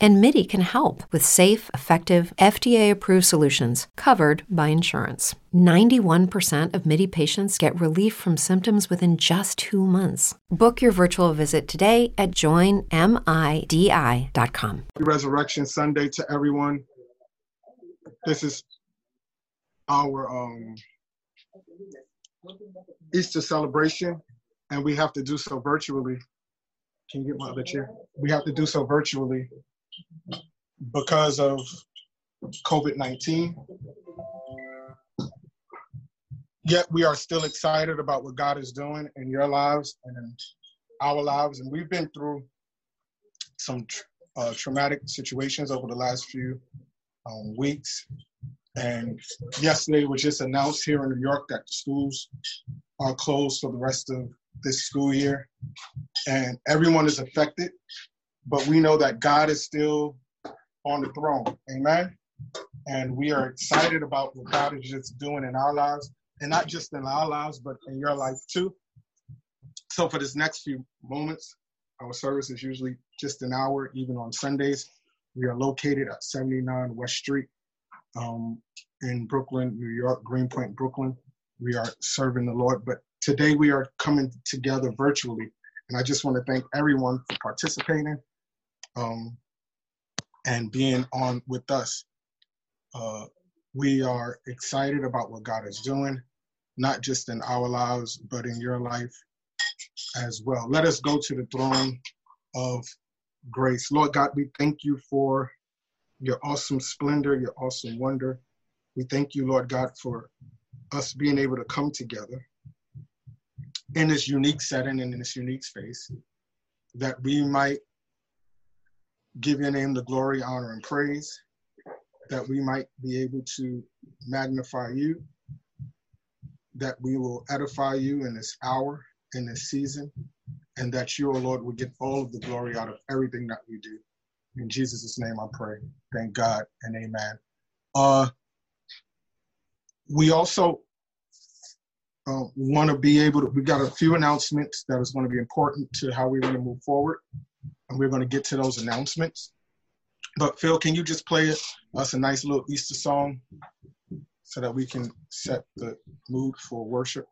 And MIDI can help with safe, effective, FDA approved solutions covered by insurance. 91% of MIDI patients get relief from symptoms within just two months. Book your virtual visit today at joinmidi.com. Resurrection Sunday to everyone. This is our um, Easter celebration, and we have to do so virtually. Can you get my other chair? We have to do so virtually because of COVID 19. Yet we are still excited about what God is doing in your lives and in our lives. And we've been through some uh, traumatic situations over the last few um, weeks. And yesterday was just announced here in New York that the schools are closed for the rest of this school year. And everyone is affected, but we know that God is still on the throne. Amen. And we are excited about what God is just doing in our lives, and not just in our lives, but in your life too. So, for this next few moments, our service is usually just an hour, even on Sundays. We are located at 79 West Street um, in Brooklyn, New York, Greenpoint, Brooklyn. We are serving the Lord, but today we are coming together virtually. And I just want to thank everyone for participating um, and being on with us. Uh, we are excited about what God is doing, not just in our lives, but in your life as well. Let us go to the throne of grace. Lord God, we thank you for your awesome splendor, your awesome wonder. We thank you, Lord God, for us being able to come together in this unique setting and in this unique space that we might give your name the glory, honor, and praise, that we might be able to magnify you, that we will edify you in this hour, in this season, and that you, O oh Lord, will get all of the glory out of everything that we do. In Jesus' name I pray. Thank God and amen. Uh, we also uh, want to be able to, we got a few announcements that is going to be important to how we want to move forward. And we're going to get to those announcements. But Phil, can you just play us a nice little Easter song so that we can set the mood for worship?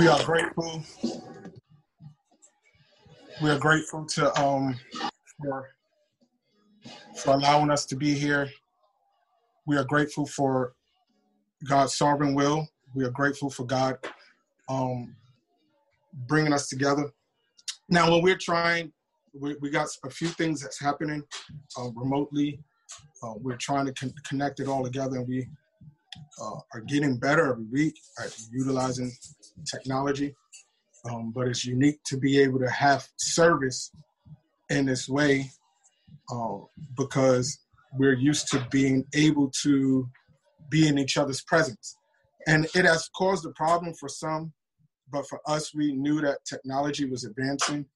We are grateful. We are grateful to um for for allowing us to be here. We are grateful for God's sovereign will. We are grateful for God um, bringing us together. Now, when we're trying, we, we got a few things that's happening uh, remotely. Uh, we're trying to con- connect it all together, and we uh, are getting better every week at utilizing technology. Um, but it's unique to be able to have service in this way uh, because we're used to being able to be in each other's presence. And it has caused a problem for some, but for us, we knew that technology was advancing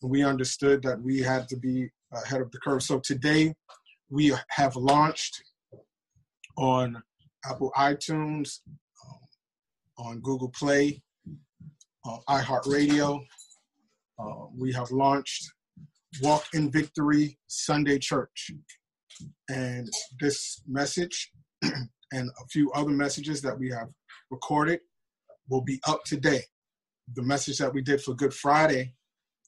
and we understood that we had to be ahead of the curve. So today, we have launched on Apple iTunes, um, on Google Play, uh, iHeartRadio. Uh, we have launched Walk in Victory Sunday Church. And this message and a few other messages that we have recorded will be up today. The message that we did for Good Friday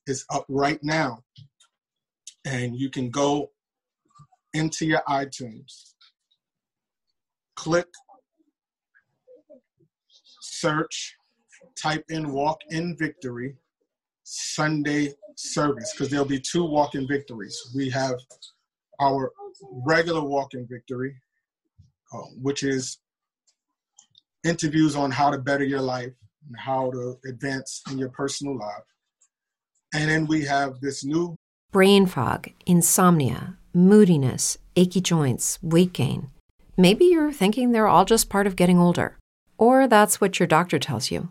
is up right now. And you can go into your iTunes, click, search, type in Walk in Victory Sunday service because there'll be two walk in victories. We have our regular walk in victory, uh, which is interviews on how to better your life and how to advance in your personal life. And then we have this new brain fog, insomnia, moodiness, achy joints, weight gain. Maybe you're thinking they're all just part of getting older, or that's what your doctor tells you.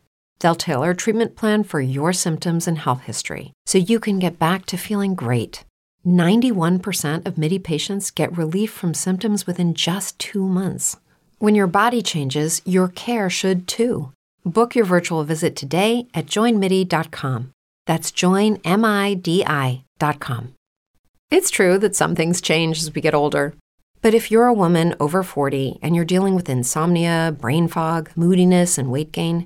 They'll tailor a treatment plan for your symptoms and health history so you can get back to feeling great. 91% of MIDI patients get relief from symptoms within just two months. When your body changes, your care should too. Book your virtual visit today at joinmidi.com. That's joinmidi.com. It's true that some things change as we get older. But if you're a woman over 40 and you're dealing with insomnia, brain fog, moodiness, and weight gain,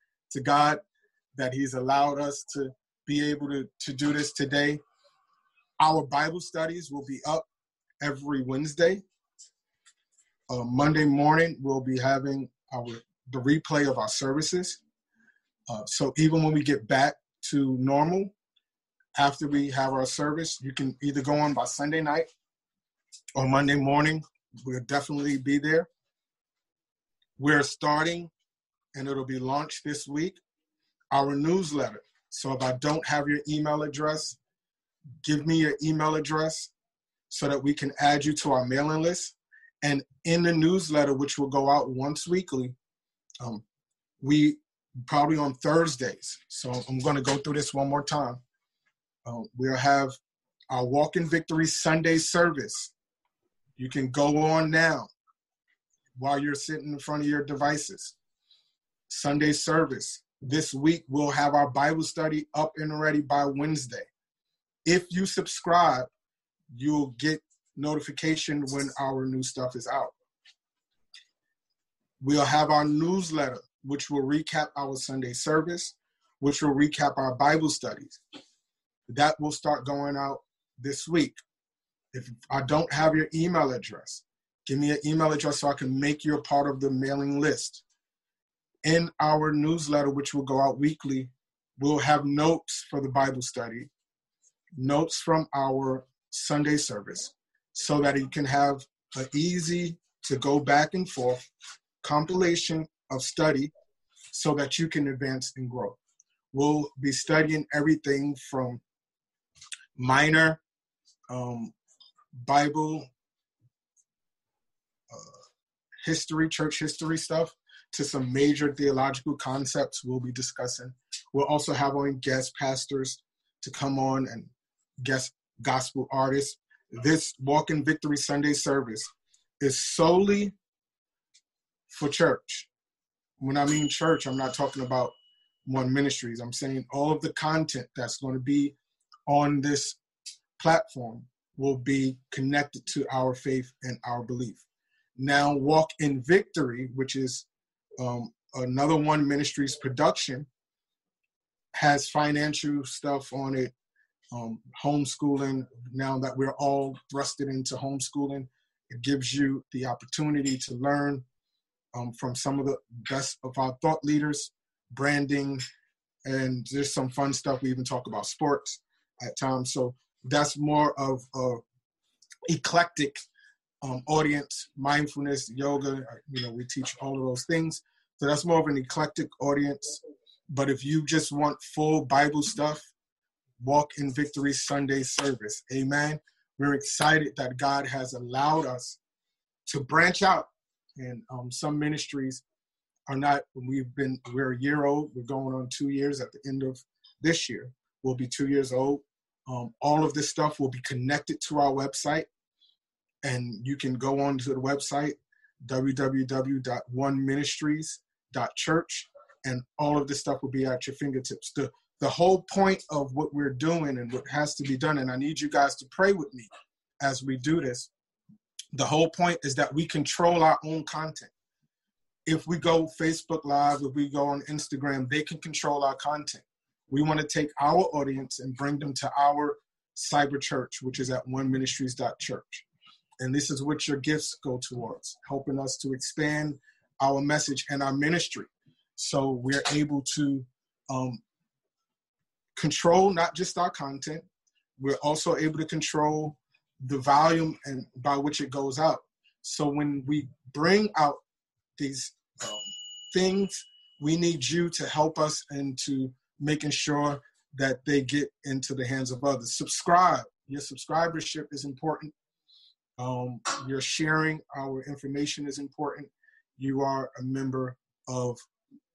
to God that He's allowed us to be able to, to do this today. Our Bible studies will be up every Wednesday. Uh, Monday morning, we'll be having our the replay of our services. Uh, so even when we get back to normal, after we have our service, you can either go on by Sunday night or Monday morning. We'll definitely be there. We're starting and it'll be launched this week. Our newsletter. So if I don't have your email address, give me your email address so that we can add you to our mailing list. And in the newsletter, which will go out once weekly, um, we probably on Thursdays. So I'm going to go through this one more time. Uh, we'll have our Walk in Victory Sunday service. You can go on now while you're sitting in front of your devices. Sunday service. This week, we'll have our Bible study up and ready by Wednesday. If you subscribe, you'll get notification when our new stuff is out. We'll have our newsletter, which will recap our Sunday service, which will recap our Bible studies. That will start going out this week. If I don't have your email address, give me an email address so I can make you a part of the mailing list in our newsletter, which will go out weekly, we'll have notes for the Bible study, notes from our Sunday service, so that you can have an easy to go back and forth compilation of study so that you can advance and grow. We'll be studying everything from minor um, Bible uh, history, church history stuff, to some major theological concepts we'll be discussing. We'll also have on guest pastors to come on and guest gospel artists. This Walk in Victory Sunday service is solely for church. When I mean church, I'm not talking about One Ministries. I'm saying all of the content that's going to be on this platform will be connected to our faith and our belief. Now, Walk in Victory, which is um, another One Ministries production, has financial stuff on it, um, homeschooling. Now that we're all thrusted into homeschooling, it gives you the opportunity to learn um, from some of the best of our thought leaders, branding, and there's some fun stuff. We even talk about sports at times. So that's more of a eclectic um, audience, mindfulness, yoga. You know, we teach all of those things. So that's more of an eclectic audience. But if you just want full Bible stuff, walk in victory Sunday service. Amen. We're excited that God has allowed us to branch out. And um, some ministries are not, we've been, we're a year old. We're going on two years at the end of this year. We'll be two years old. Um, all of this stuff will be connected to our website. And you can go on to the website, www.oneministries.church, and all of this stuff will be at your fingertips. The, the whole point of what we're doing and what has to be done, and I need you guys to pray with me as we do this. The whole point is that we control our own content. If we go Facebook Live, if we go on Instagram, they can control our content. We want to take our audience and bring them to our cyber church, which is at oneministries.church. And this is what your gifts go towards, helping us to expand our message and our ministry. So we're able to um, control not just our content, we're also able to control the volume and by which it goes out. So when we bring out these um, things, we need you to help us into making sure that they get into the hands of others. Subscribe. Your subscribership is important. Um, your sharing our information is important. You are a member of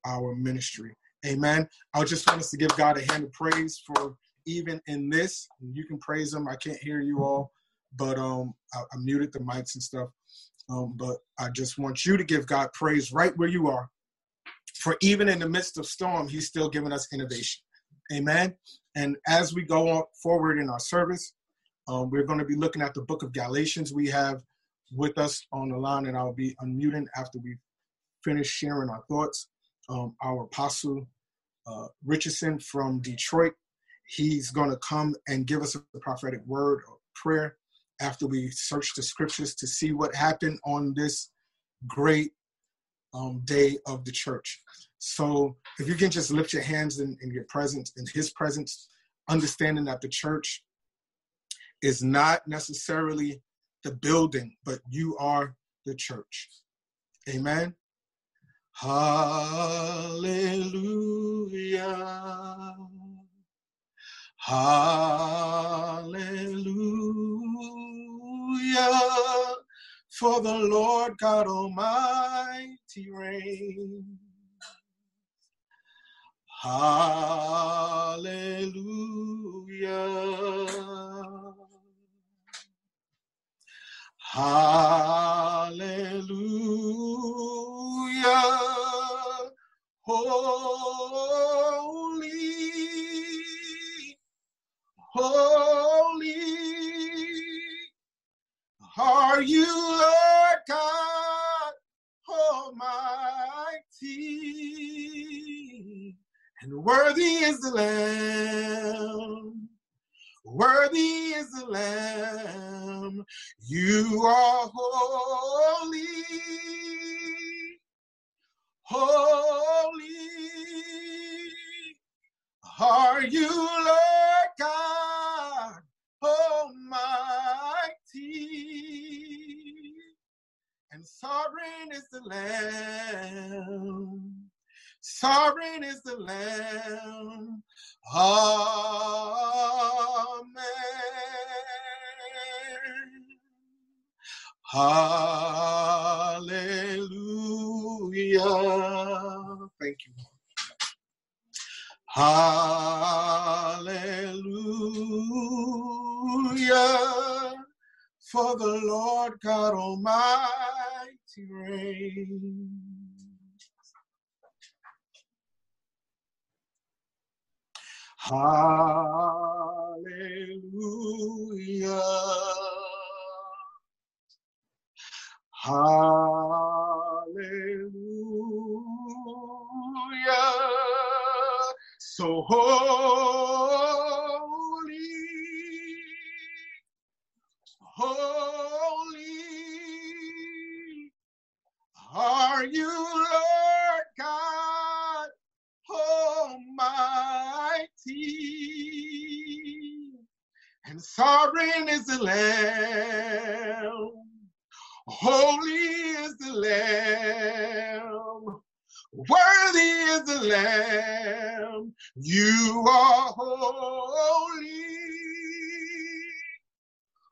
our ministry. Amen. I just want us to give God a hand of praise for even in this. You can praise Him. I can't hear you all, but um, I, I muted the mics and stuff. Um, but I just want you to give God praise right where you are for even in the midst of storm, he's still giving us innovation. Amen. And as we go on forward in our service, um, we're going to be looking at the book of Galatians. We have with us on the line, and I'll be unmuting after we finish sharing our thoughts. Um, our apostle uh, Richardson from Detroit. He's going to come and give us a prophetic word or prayer after we search the scriptures to see what happened on this great um, day of the church. So if you can just lift your hands in, in your presence, in his presence, understanding that the church is not necessarily the building, but you are the church. Amen. Hallelujah. Hallelujah for the Lord God Almighty reigns. Hallelujah. Hallelujah. Holy, holy are you, Lord God Almighty? And worthy is the Lamb. Worthy is the Lamb. You are holy. Holy are you, Lord God Almighty. And sovereign is the Lamb. Sovereign is the Lamb. Amen. Hallelujah. Thank you. Hallelujah. For the Lord God Almighty reigns. Hallelujah. Hallelujah. So holy, holy are you, Lord God oh Almighty. And sovereign is the Lamb. Holy is the Lamb. Worthy is the Lamb. You are holy.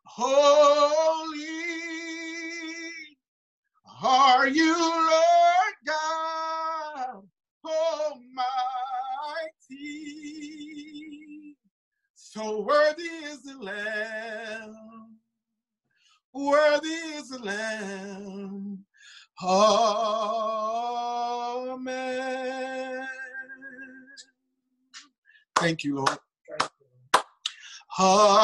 Holy are you, Lord God So worthy is the Lamb. Worthy is the Lamb. Amen. Thank you, Lord. Amen.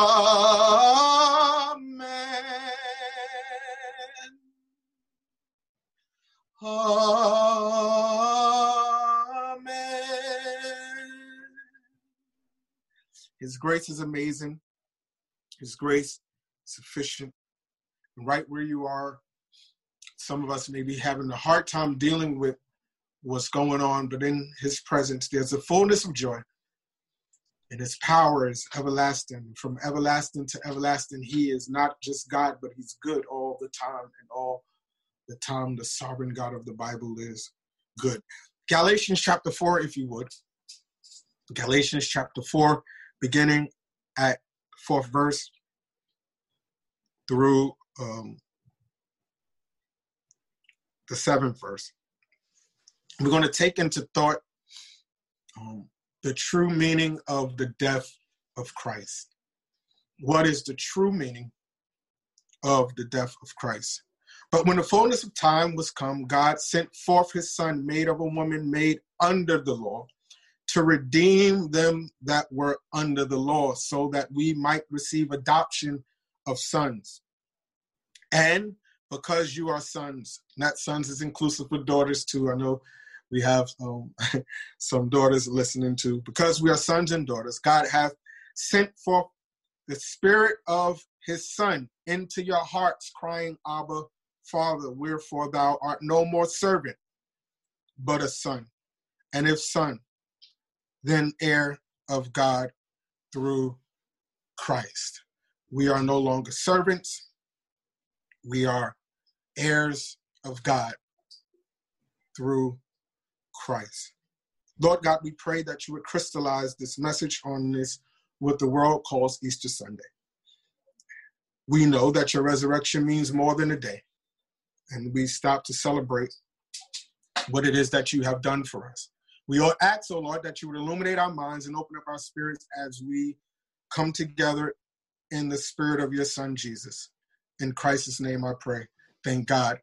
Amen. His grace is amazing. His grace sufficient. Right where you are, some of us may be having a hard time dealing with what's going on, but in his presence, there's a fullness of joy. And his power is everlasting. From everlasting to everlasting, he is not just God, but he's good all the time and all the time the sovereign God of the Bible is good. Galatians chapter 4, if you would. Galatians chapter 4, beginning at fourth verse through um, the seventh verse. We're going to take into thought um, the true meaning of the death of Christ. What is the true meaning of the death of Christ? But when the fullness of time was come, God sent forth his son, made of a woman, made under the law, to redeem them that were under the law, so that we might receive adoption of sons. And because you are sons, not sons is inclusive for daughters too. I know we have um, some daughters listening to. Because we are sons and daughters, God hath sent forth the spirit of his son into your hearts, crying, Abba, Father, wherefore thou art no more servant, but a son. And if son, then heir of God through Christ. We are no longer servants, we are heirs of God through Christ. Lord God, we pray that you would crystallize this message on this, what the world calls Easter Sunday. We know that your resurrection means more than a day and we stop to celebrate what it is that you have done for us. We all ask, oh Lord, that you would illuminate our minds and open up our spirits as we come together in the spirit of your Son, Jesus. In Christ's name I pray. Thank God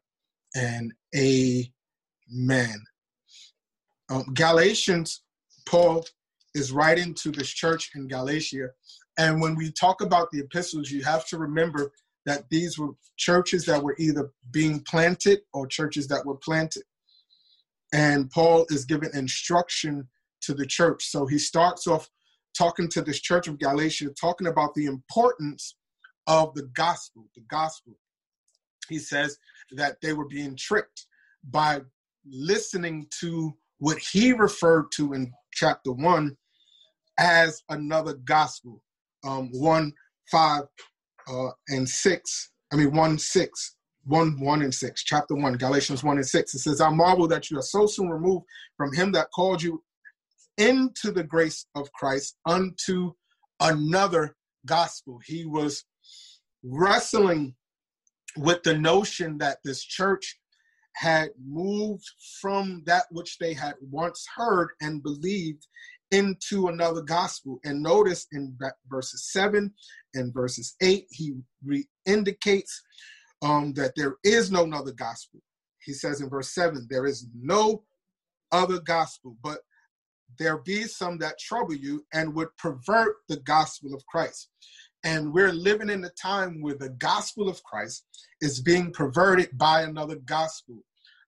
and amen. Um, Galatians, Paul is writing to this church in Galatia. And when we talk about the epistles, you have to remember that these were churches that were either being planted or churches that were planted. And Paul is giving instruction to the church. So he starts off talking to this church of Galatia, talking about the importance of the gospel, the gospel. He says that they were being tricked by listening to what he referred to in chapter one as another gospel. Um, 1 5 uh, and 6, I mean 1 6, 1 1 and 6, chapter 1, Galatians 1 and 6. It says, I marvel that you are so soon removed from him that called you into the grace of Christ unto another gospel. He was wrestling with the notion that this church had moved from that which they had once heard and believed into another gospel. And notice in verses 7 and verses 8, he re- indicates um, that there is no other gospel. He says in verse 7, there is no other gospel but there be some that trouble you and would pervert the gospel of Christ. And we're living in a time where the gospel of Christ is being perverted by another gospel.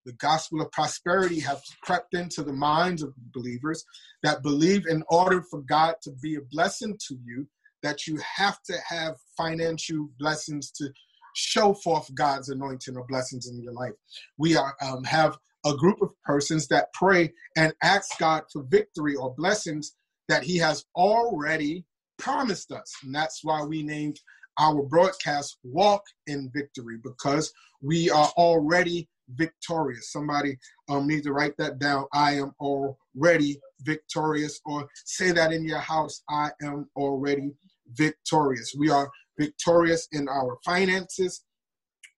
The gospel of prosperity has crept into the minds of believers that believe in order for God to be a blessing to you, that you have to have financial blessings to show forth God's anointing or blessings in your life. We are um, have a group of persons that pray and ask God for victory or blessings that He has already promised us. And that's why we named our broadcast Walk in Victory, because we are already victorious. Somebody um, needs to write that down. I am already victorious, or say that in your house. I am already victorious. We are victorious in our finances.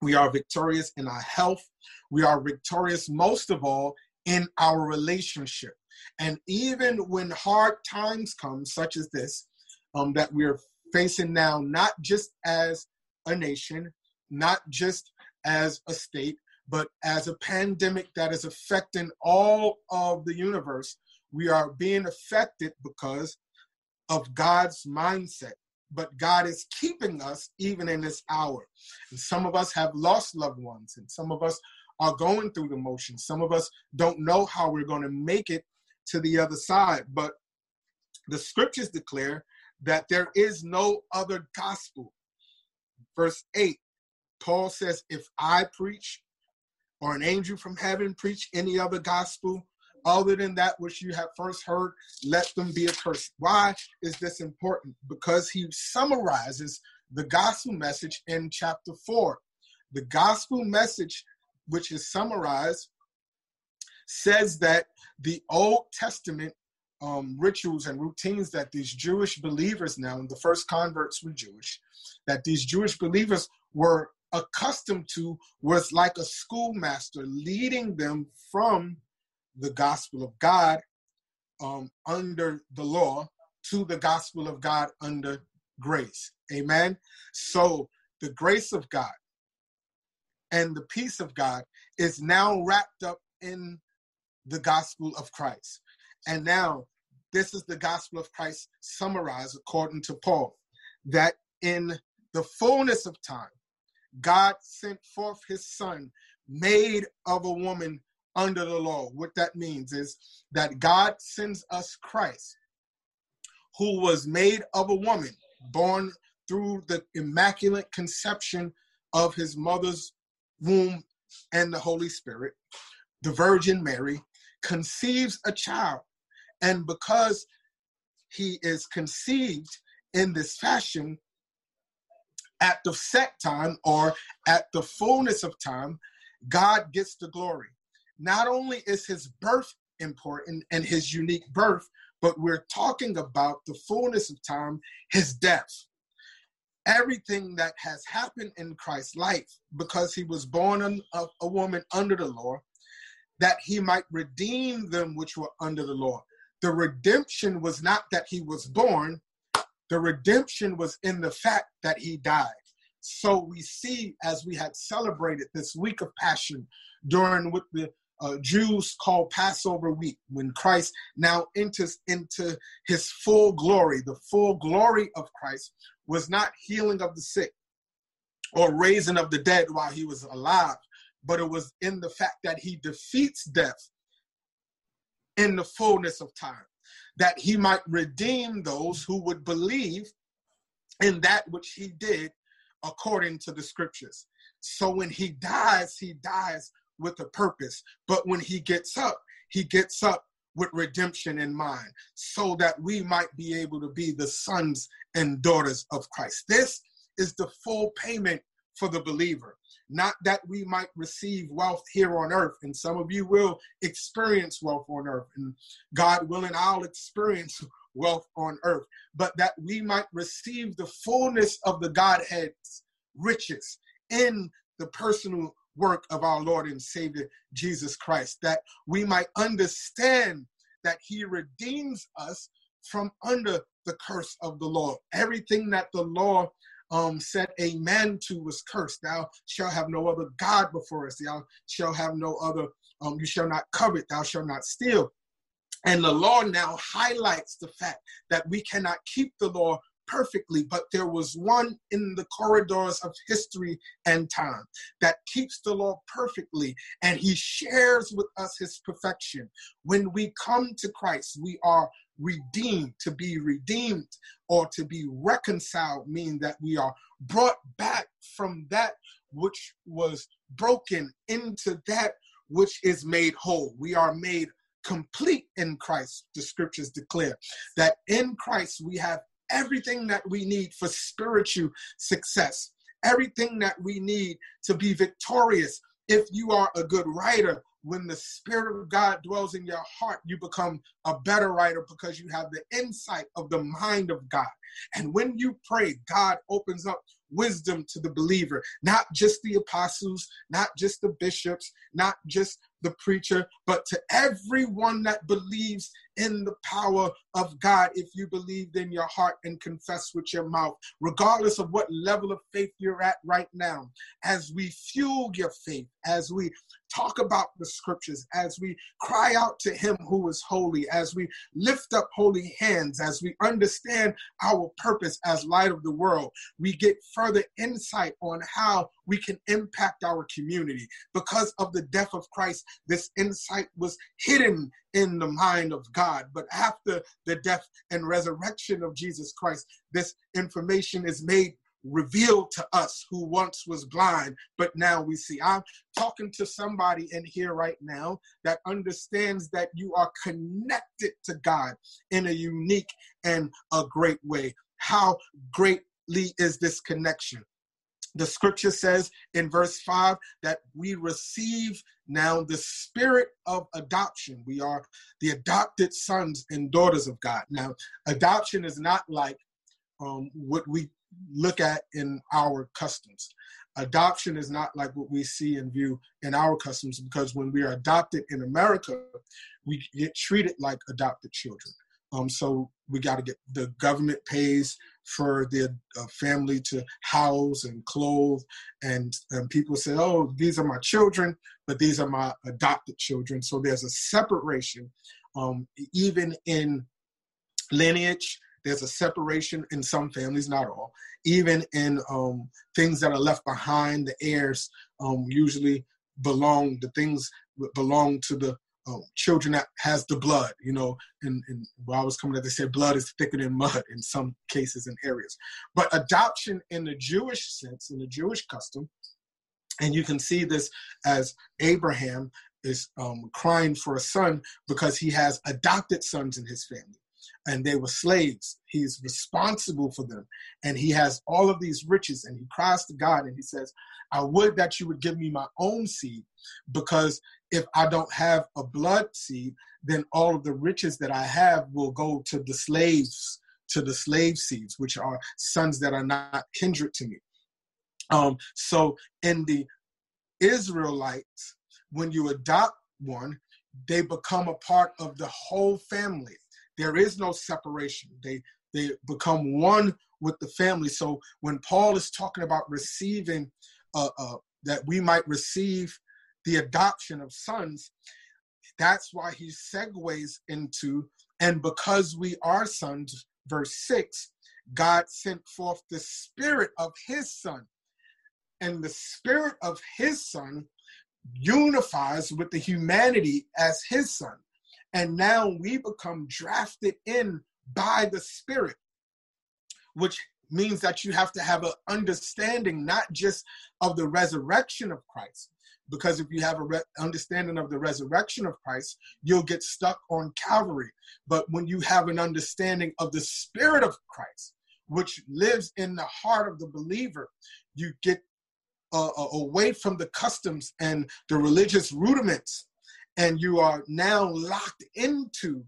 We are victorious in our health. We are victorious most of all in our relationship. And even when hard times come, such as this, um, that we're facing now, not just as a nation, not just as a state, but as a pandemic that is affecting all of the universe, we are being affected because of God's mindset. But God is keeping us even in this hour. And some of us have lost loved ones, and some of us are going through the motions. Some of us don't know how we're going to make it to the other side. But the scriptures declare that there is no other gospel. Verse 8, Paul says, If I preach or an angel from heaven preach any other gospel other than that which you have first heard, let them be accursed. Why is this important? Because he summarizes the gospel message in chapter 4. The gospel message, which is summarized, says that the Old Testament um, rituals and routines that these Jewish believers now, and the first converts were Jewish, that these Jewish believers were accustomed to was like a schoolmaster leading them from the gospel of God um, under the law to the gospel of God under grace. Amen. So the grace of God and the peace of God is now wrapped up in the gospel of Christ. And now this is the gospel of Christ summarized according to Paul that in the fullness of time, God sent forth his son, made of a woman under the law. What that means is that God sends us Christ, who was made of a woman, born through the immaculate conception of his mother's womb and the Holy Spirit, the Virgin Mary, conceives a child and because he is conceived in this fashion at the set time or at the fullness of time, God gets the glory. Not only is his birth important and his unique birth, but we're talking about the fullness of time, his death. Everything that has happened in Christ's life because he was born of a woman under the law, that he might redeem them which were under the law the redemption was not that he was born, the redemption was in the fact that he died. So we see, as we had celebrated this week of Passion during what the uh, Jews call Passover week, when Christ now enters into his full glory, the full glory of Christ was not healing of the sick or raising of the dead while he was alive, but it was in the fact that he defeats death in the fullness of time, that he might redeem those who would believe in that which he did according to the scriptures. So when he dies, he dies with a purpose. But when he gets up, he gets up with redemption in mind, so that we might be able to be the sons and daughters of Christ. This is the full payment for the believer not that we might receive wealth here on earth. And some of you will experience wealth on earth. And God willing, I'll experience wealth on earth, but that we might receive the fullness of the Godhead's riches in the personal work of our Lord and Savior Jesus Christ, that we might understand that He redeems us from under the curse of the law. Everything that the law um, said amen to was cursed. Thou shalt have no other God before us. Thou shalt have no other, um, you shall not covet, thou shalt not steal. And the law now highlights the fact that we cannot keep the law perfectly, but there was one in the corridors of history and time that keeps the law perfectly, and he shares with us his perfection. When we come to Christ, we are redeemed. To be redeemed or to be reconciled mean that we are brought back from that which was broken into that which is made whole. We are made complete in Christ, the scriptures declare that in Christ we have everything that we need for spiritual success, everything that we need to be victorious. If you are a good writer, when the Spirit of God dwells in your heart, you become a better writer because you have the insight of the mind of God. And when you pray, God opens up wisdom to the believer, not just the apostles, not just the bishops, not just the preacher, but to everyone that believes in the power of God if you believed in your heart and confess with your mouth, regardless of what level of faith you're at right now. As we fuel your faith, as we talk about the scriptures, as we cry out to Him who is holy, as we lift up holy hands, as we understand our purpose as light of the world, we get further insight on how we can impact our community. Because of the death of Christ, this insight was hidden in the mind of God. But after the death and resurrection of Jesus Christ, this information is made revealed to us who once was blind, but now we see. I'm talking to somebody in here right now that understands that you are connected to God in a unique and a great way. How greatly is this connection? The scripture says in verse 5 that we receive now the spirit of adoption. We are the adopted sons and daughters of God. Now, adoption is not like um, what we look at in our customs. Adoption is not like what we see and view in our customs because when we are adopted in America, we get treated like adopted children. Um, so we got to get the government pays for the uh, family to house and clothe, and, and people say, "Oh, these are my children," but these are my adopted children. So there's a separation, um, even in lineage. There's a separation in some families, not all. Even in um, things that are left behind, the heirs um, usually belong. The things belong to the um, children that has the blood, you know, and, and while I was coming up, they said blood is thicker than mud in some cases and areas. But adoption in the Jewish sense, in the Jewish custom, and you can see this as Abraham is um, crying for a son because he has adopted sons in his family and they were slaves. He's responsible for them. And he has all of these riches. And he cries to God and he says, I would that you would give me my own seed because if I don't have a blood seed, then all of the riches that I have will go to the slaves, to the slave seeds, which are sons that are not kindred to me. Um, so in the Israelites, when you adopt one, they become a part of the whole family. There is no separation. They they become one with the family. So when Paul is talking about receiving, uh, uh, that we might receive the adoption of sons, that's why he segues into, and because we are sons, verse 6, God sent forth the spirit of his son. And the spirit of his son unifies with the humanity as his son. And now we become drafted in by the spirit, which means that you have to have an understanding not just of the resurrection of Christ, because if you have a re- understanding of the resurrection of Christ, you'll get stuck on Calvary. But when you have an understanding of the Spirit of Christ, which lives in the heart of the believer, you get uh, away from the customs and the religious rudiments, and you are now locked into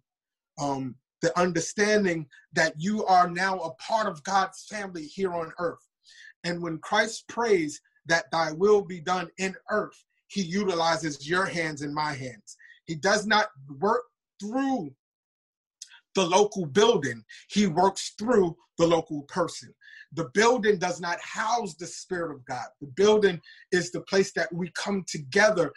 um, the understanding that you are now a part of God's family here on earth. And when Christ prays that thy will be done in earth, he utilizes your hands and my hands. He does not work through the local building, he works through the local person. The building does not house the Spirit of God. The building is the place that we come together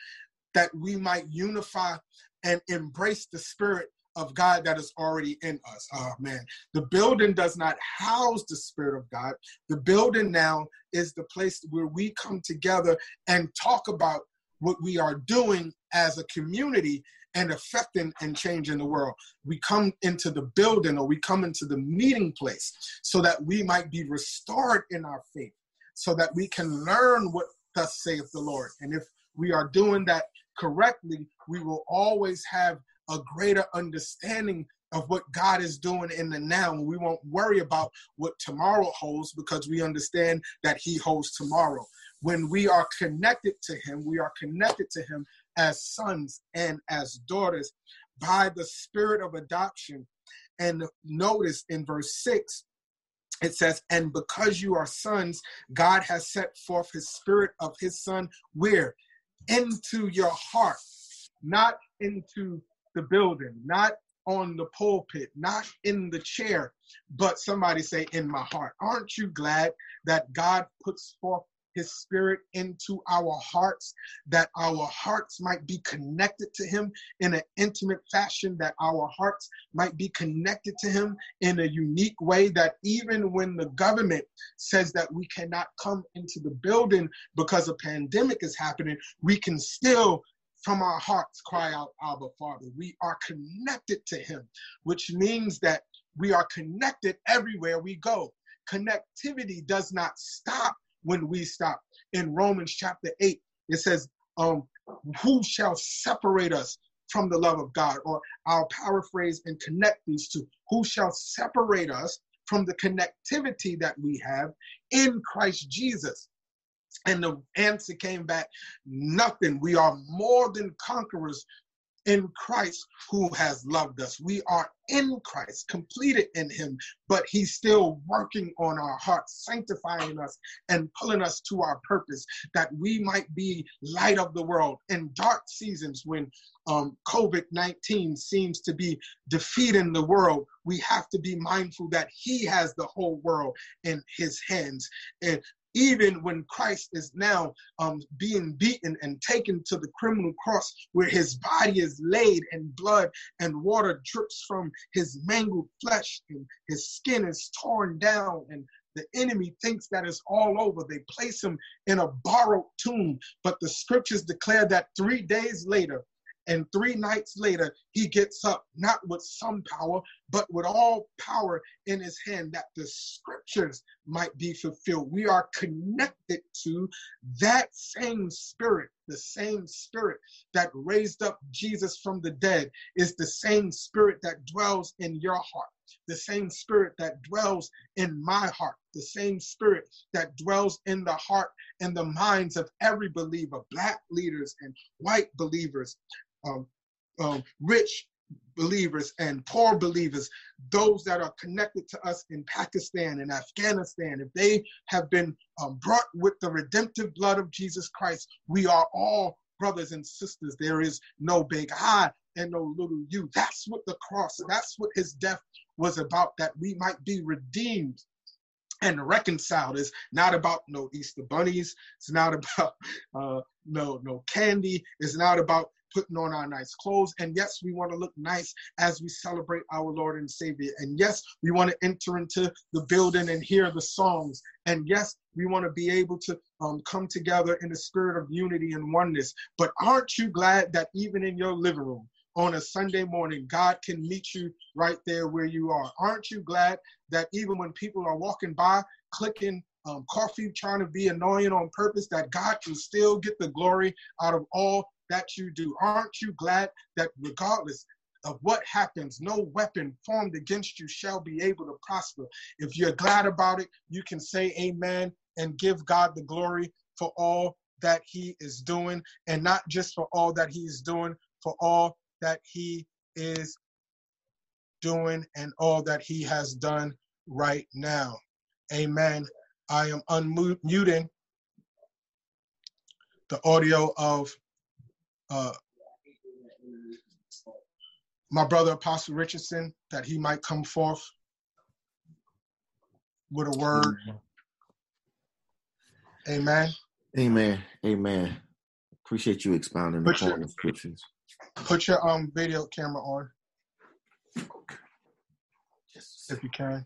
that we might unify and embrace the Spirit of God that is already in us. Oh man, the building does not house the Spirit of God. The building now is the place where we come together and talk about what we are doing as a community and affecting and changing the world. We come into the building or we come into the meeting place so that we might be restored in our faith, so that we can learn what thus saith the Lord. And if we are doing that correctly, we will always have a greater understanding of what God is doing in the now. We won't worry about what tomorrow holds because we understand that He holds tomorrow. When we are connected to Him, we are connected to Him as sons and as daughters by the spirit of adoption. And notice in verse 6, it says, And because you are sons, God has set forth his spirit of his son, where? Into your heart, not into the building, not on the pulpit, not in the chair, but somebody say, in my heart. Aren't you glad that God puts forth his spirit into our hearts, that our hearts might be connected to him in an intimate fashion, that our hearts might be connected to him in a unique way, that even when the government says that we cannot come into the building because a pandemic is happening, we can still from our hearts cry out, Abba, Father. We are connected to Him, which means that we are connected everywhere we go. Connectivity does not stop when we stop. In Romans chapter 8, it says, um, Who shall separate us from the love of God? Or I'll paraphrase and connect these two. Who shall separate us from the connectivity that we have in Christ Jesus? And the answer came back nothing. We are more than conquerors in Christ who has loved us. We are in Christ, completed in Him, but He's still working on our hearts, sanctifying us and pulling us to our purpose that we might be light of the world in dark seasons when um, COVID 19 seems to be defeating the world. We have to be mindful that He has the whole world in His hands. And even when Christ is now um, being beaten and taken to the criminal cross where his body is laid and blood and water drips from his mangled flesh and his skin is torn down and the enemy thinks that it's all over. They place him in a borrowed tomb, but the scriptures declare that three days later, and three nights later, he gets up, not with some power, but with all power in his hand, that the scriptures might be fulfilled. We are connected to that same spirit, the same spirit that raised up Jesus from the dead, is the same spirit that dwells in your heart the same spirit that dwells in my heart, the same spirit that dwells in the heart and the minds of every believer, black leaders and white believers, um, um, rich believers and poor believers, those that are connected to us in Pakistan and Afghanistan, if they have been um, brought with the redemptive blood of Jesus Christ, we are all brothers and sisters. There is no big I and no little you. That's what the cross, that's what his death was about, that we might be redeemed and reconciled. It's not about no Easter bunnies. It's not about uh, no no candy. It's not about putting on our nice clothes. And yes, we want to look nice as we celebrate our Lord and Savior. And yes, we want to enter into the building and hear the songs. And yes, we want to be able to um, come together in the spirit of unity and oneness. But aren't you glad that even in your living room, on a Sunday morning, God can meet you right there where you are. Aren't you glad that even when people are walking by, clicking um, coffee, trying to be annoying on purpose, that God can still get the glory out of all that you do. Aren't you glad that regardless of what happens, no weapon formed against you shall be able to prosper? If you're glad about it, you can say amen and give God the glory for all that he is doing, and not just for all that he is doing, for all that he is doing and all that he has done right now. Amen. I am unmuting the audio of uh, my brother Apostle Richardson that he might come forth with a word. Amen. Amen. Amen. Appreciate you expounding put upon your, the scriptures. Put your um video camera on. if you can.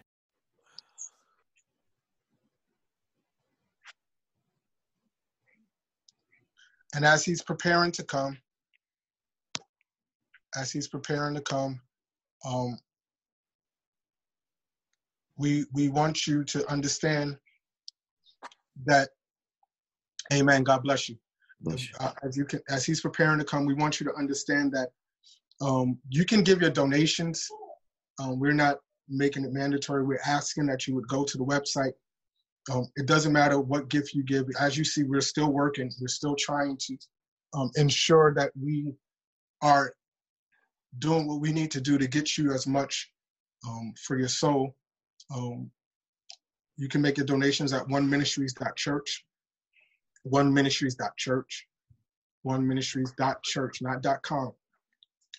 And as he's preparing to come, as he's preparing to come, um, we we want you to understand that, Amen. God bless you. Bless you. Uh, as you can, as he's preparing to come, we want you to understand that um, you can give your donations. Um, we're not making it mandatory. We're asking that you would go to the website um, it doesn't matter what gift you give. As you see, we're still working. We're still trying to um, ensure that we are doing what we need to do to get you as much um, for your soul. Um, you can make your donations at one ministries.church, one ministries.church, one ministries.church, not .com,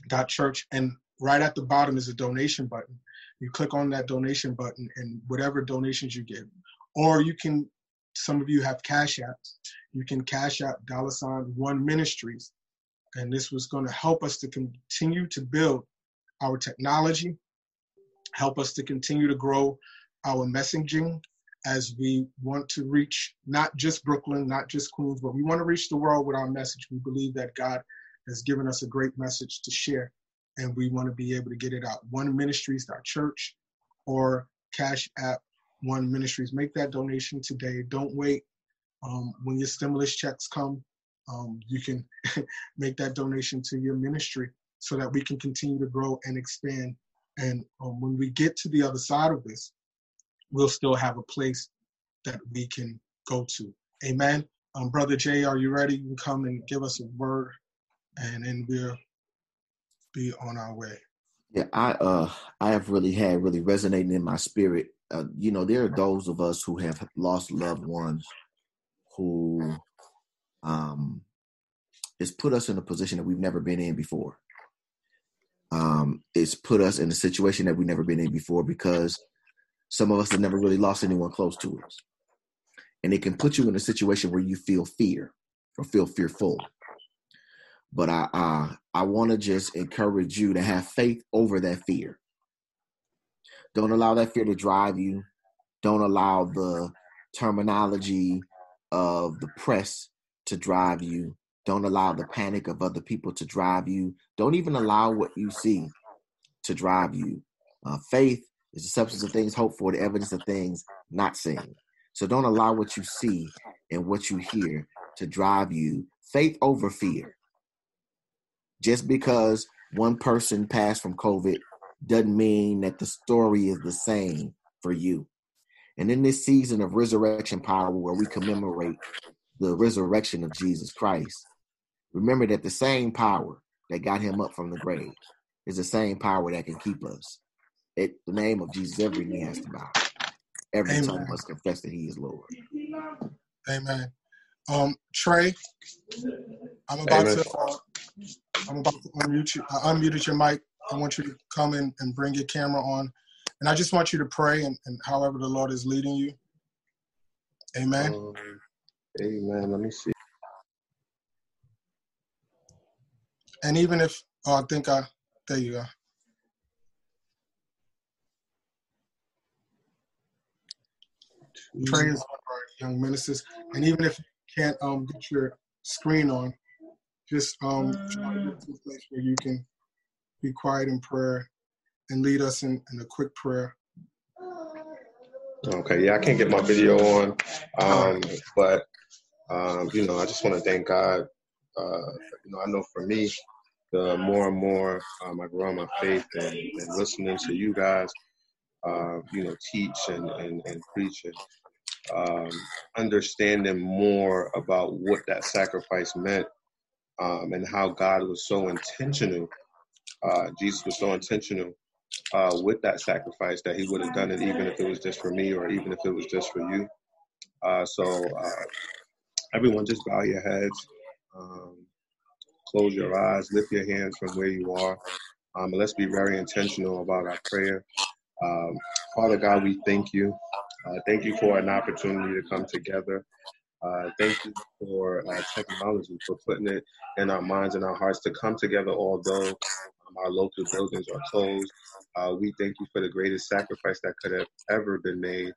dot .church. And right at the bottom is a donation button. You click on that donation button and whatever donations you give, or you can, some of you have Cash Apps. You can Cash App dollar sign one ministries. And this was going to help us to continue to build our technology, help us to continue to grow our messaging as we want to reach not just Brooklyn, not just Queens, but we want to reach the world with our message. We believe that God has given us a great message to share, and we want to be able to get it out. One Ministries our church or Cash App one Ministries. Make that donation today. Don't wait. Um, when your stimulus checks come, um, you can make that donation to your ministry so that we can continue to grow and expand. And um, when we get to the other side of this, we'll still have a place that we can go to. Amen. Um, Brother Jay, are you ready? You can come and give us a word, and then we'll be on our way. Yeah, I uh I have really had really resonating in my spirit uh, you know, there are those of us who have lost loved ones who um, it's put us in a position that we've never been in before. Um, it's put us in a situation that we've never been in before because some of us have never really lost anyone close to us. And it can put you in a situation where you feel fear or feel fearful. But I I, I want to just encourage you to have faith over that fear. Don't allow that fear to drive you. Don't allow the terminology of the press to drive you. Don't allow the panic of other people to drive you. Don't even allow what you see to drive you. Uh, faith is the substance of things hoped for, the evidence of things not seen. So don't allow what you see and what you hear to drive you. Faith over fear. Just because one person passed from COVID doesn't mean that the story is the same for you. And in this season of resurrection power, where we commemorate the resurrection of Jesus Christ, remember that the same power that got him up from the grave is the same power that can keep us. At the name of Jesus, every knee has to bow. Every Amen. tongue must confess that he is Lord. Amen. Um, Trey, I'm about Amen. to uh, I'm about to unmute you. I unmuted your mic. I want you to come in and bring your camera on, and I just want you to pray and, and however the Lord is leading you. Amen. Um, amen. Let me see. And even if oh, I think I there you go. Trey is one of our young ministers, and even if you can't um, get your screen on, just um, try to get to a place where you can be quiet in prayer and lead us in, in a quick prayer. Okay, yeah, I can't get my video on, um, but um, you know, I just want to thank God. Uh, you know, I know for me, the more and more um, I grow in my faith and, and listening to you guys, uh, you know, teach and, and, and preach and um, understanding more about what that sacrifice meant um, and how God was so intentional. Uh, Jesus was so intentional uh, with that sacrifice that he would have done it even if it was just for me or even if it was just for you. Uh, so, uh, everyone, just bow your heads, um, close your eyes, lift your hands from where you are. Um, and let's be very intentional about our prayer. Um, Father God, we thank you. Uh, thank you for an opportunity to come together. Uh, thank you for uh, technology, for putting it in our minds and our hearts to come together, although um, our local buildings are closed. Uh, we thank you for the greatest sacrifice that could have ever been made,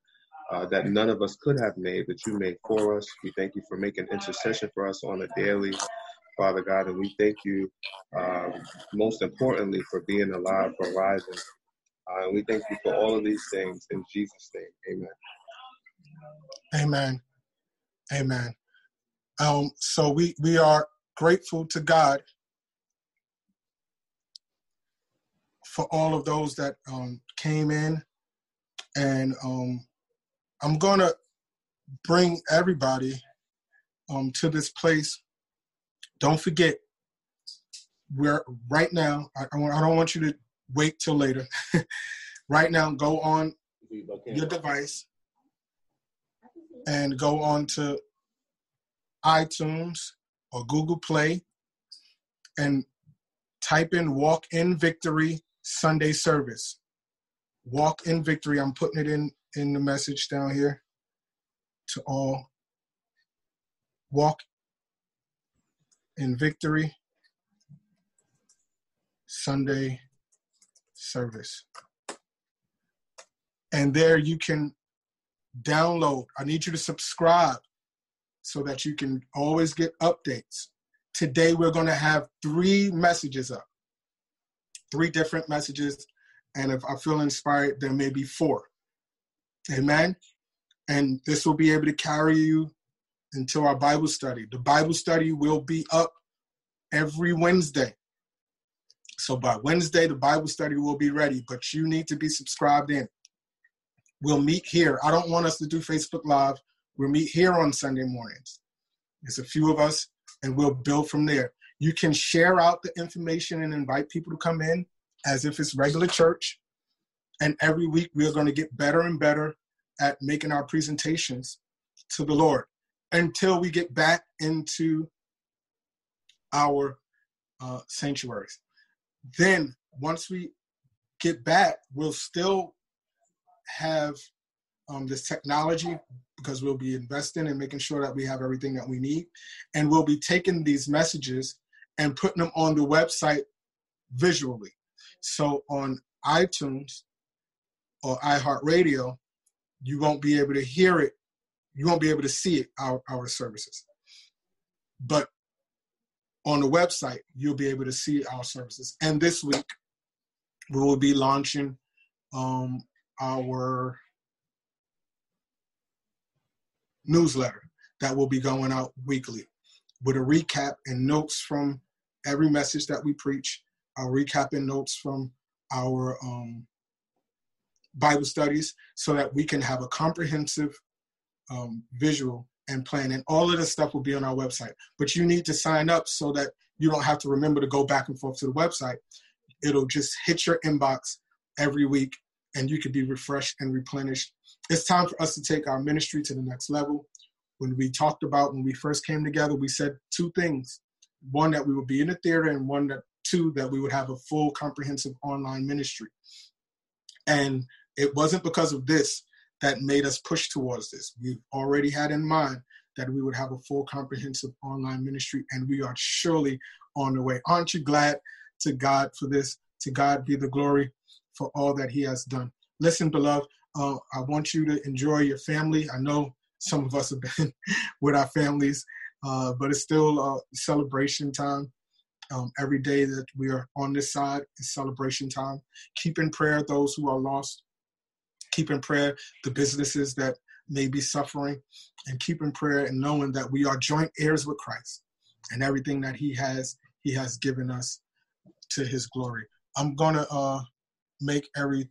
uh, that none of us could have made, but you made for us. We thank you for making intercession for us on a daily, Father God, and we thank you um, most importantly for being alive, for rising, uh, and we thank you for all of these things in Jesus' name. Amen. Amen. Amen. Um, so we, we are grateful to God for all of those that um, came in. And um, I'm going to bring everybody um, to this place. Don't forget, we're right now, I, I don't want you to wait till later. right now, go on your device and go on to iTunes or Google Play and type in Walk in Victory Sunday Service. Walk in Victory. I'm putting it in in the message down here to all. Walk in Victory Sunday service. And there you can download. I need you to subscribe so that you can always get updates. Today we're going to have three messages up, three different messages. And if I feel inspired, there may be four. Amen. And this will be able to carry you until our Bible study. The Bible study will be up every Wednesday. So by Wednesday, the Bible study will be ready, but you need to be subscribed in. We'll meet here. I don't want us to do Facebook Live. We'll meet here on Sunday mornings. There's a few of us, and we'll build from there. You can share out the information and invite people to come in as if it's regular church. And every week, we're going to get better and better at making our presentations to the Lord until we get back into our uh, sanctuaries. Then once we get back, we'll still have um, this technology because we'll be investing and making sure that we have everything that we need. And we'll be taking these messages and putting them on the website visually. So on iTunes or iHeartRadio, you won't be able to hear it. You won't be able to see it, our, our services. But on the website, you'll be able to see our services. And this week, we will be launching um, our newsletter that will be going out weekly with a recap and notes from every message that we preach, our recap and notes from our um, Bible studies so that we can have a comprehensive um, visual and plan. And all of this stuff will be on our website. But you need to sign up so that you don't have to remember to go back and forth to the website. It'll just hit your inbox every week and you can be refreshed and replenished. It's time for us to take our ministry to the next level. when we talked about when we first came together, we said two things. One that we would be in the theater, and one that two that we would have a full comprehensive online ministry. And it wasn't because of this that made us push towards this. We already had in mind that we would have a full comprehensive online ministry, and we are surely on the way. Aren't you glad to God for this? To God be the glory for all that He has done. Listen, beloved, uh, I want you to enjoy your family. I know some of us have been with our families, uh, but it's still uh, celebration time. Um, every day that we are on this side is celebration time. Keep in prayer those who are lost. Keep in prayer the businesses that may be suffering, and keep in prayer and knowing that we are joint heirs with Christ, and everything that He has, He has given us to His glory. I'm gonna uh, make every.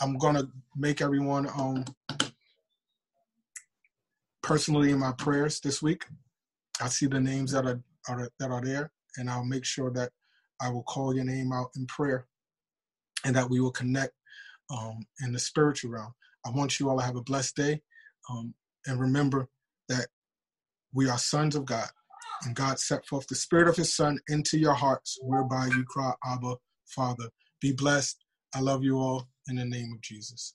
I'm gonna make everyone um, personally in my prayers this week. I see the names that are, are that are there, and I'll make sure that I will call your name out in prayer, and that we will connect um, in the spiritual realm. I want you all to have a blessed day, um, and remember that we are sons of God, and God set forth the Spirit of His Son into your hearts, whereby you cry, Abba, Father. Be blessed. I love you all in the name of Jesus.